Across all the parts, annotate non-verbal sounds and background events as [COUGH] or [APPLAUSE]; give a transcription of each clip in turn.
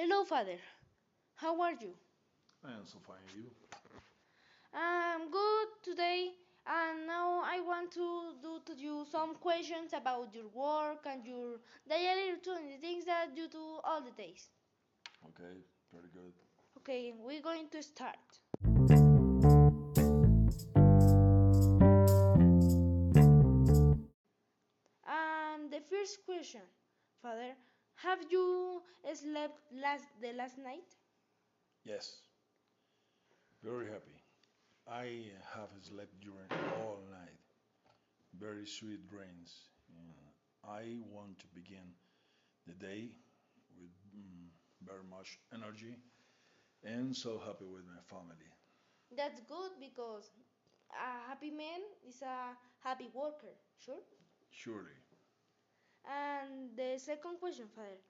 Hello, Father. How are you? I am so fine. You? I'm good today, and now I want to do to you some questions about your work and your daily routine, the things that you do all the days. Okay, very good. Okay, we're going to start. And the first question, Father, have you slept last the last night? Yes. Very happy. I have slept during all night. Very sweet dreams. I want to begin the day with mm, very much energy and so happy with my family. That's good because a happy man is a happy worker, sure? Surely. The second question, Father,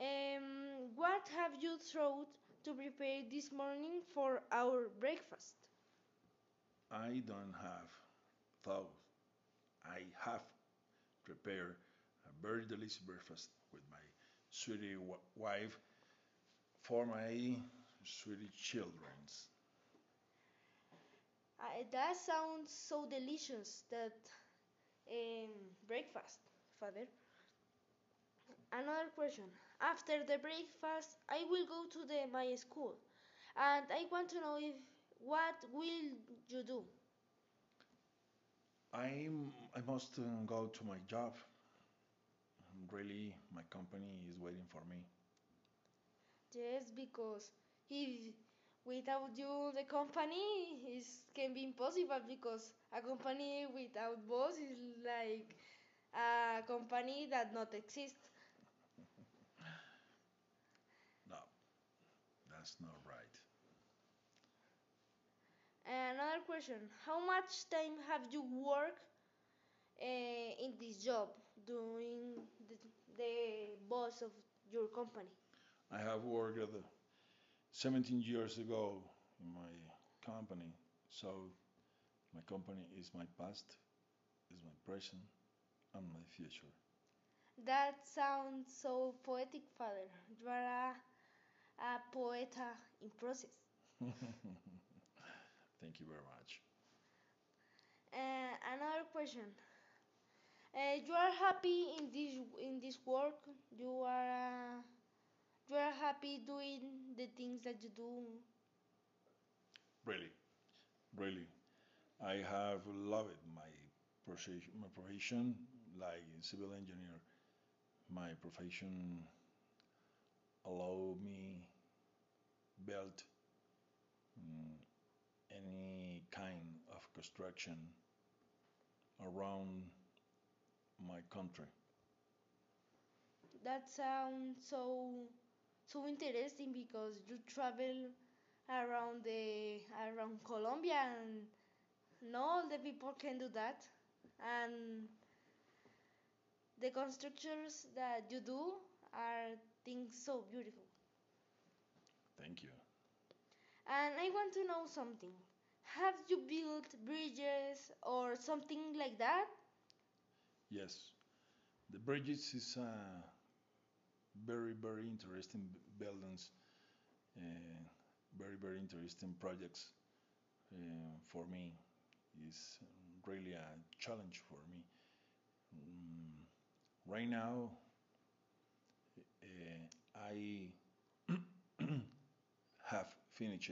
um, what have you thought to prepare this morning for our breakfast? I don't have thought. I have prepared a very delicious breakfast with my sweetie wife for my sweetie childrens. Uh, that sounds so delicious, that um, breakfast, Father. Another question. After the breakfast, I will go to the my school, and I want to know if what will you do? I'm, I must uh, go to my job. Really, my company is waiting for me. Yes, because if without you the company is can be impossible because a company without boss is like a company that not exists. No, that's not right. Another question: How much time have you worked uh, in this job doing the, the boss of your company? I have worked at the 17 years ago in my company, so my company is my past, is my present, and my future. That sounds so poetic, Father. You are a, a poet uh, in process. [LAUGHS] Thank you very much. Uh, another question. Uh, you are happy in this in this work. You are uh, you are happy doing the things that you do. Really, really, I have loved my profession, my profession like civil engineer. My profession allow me build mm, any kind of construction around my country. That sounds so so interesting because you travel around the around Colombia and not all the people can do that. And the constructions that you do are things so beautiful. Thank you. And I want to know something. Have you built bridges or something like that? Yes, the bridges is a very very interesting buildings, uh, very very interesting projects uh, for me. Is really a challenge for me. Mm, right now, uh, I [CLEARS THROAT] have finished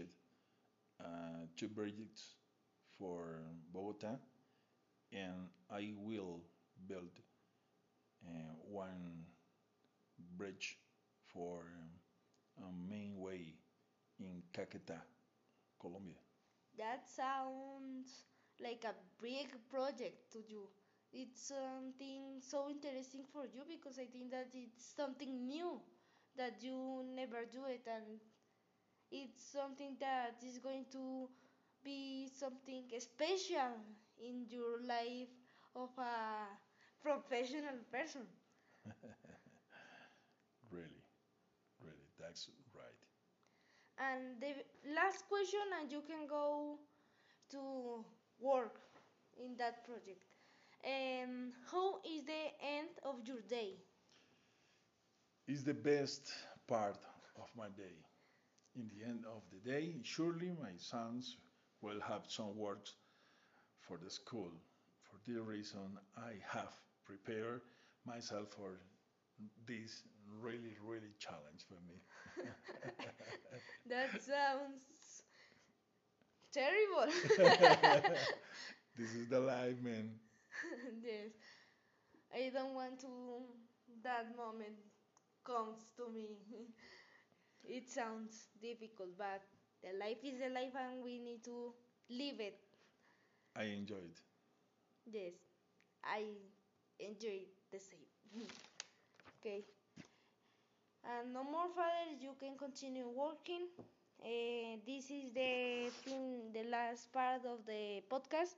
uh, two projects for Bogota, and I will build uh, one bridge for a main way in Caquetá, Colombia. That sounds like a big project to you. It's something so interesting for you because I think that it's something new that you never do it and it's something that is going to be something special in your life of a professional person. [LAUGHS] Really, really, that's right. And the last question, and you can go to work in that project. Um, how is the end of your day? It's the best part of my day. In the end of the day, surely my sons will have some works for the school. For this reason, I have prepared myself for this really, really challenge for me. [LAUGHS] that sounds terrible. [LAUGHS] this is the life, man. [LAUGHS] yes. I don't want to that moment comes to me. [LAUGHS] it sounds difficult, but the life is the life and we need to live it. I enjoyed. It. Yes, I enjoy the same. [LAUGHS] okay. And no more, father. You can continue working. Uh, this is the thing, the last part of the podcast.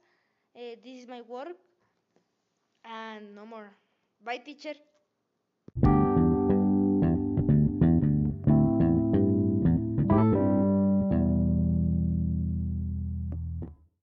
Uh, this is my work. No more. Bye, teacher.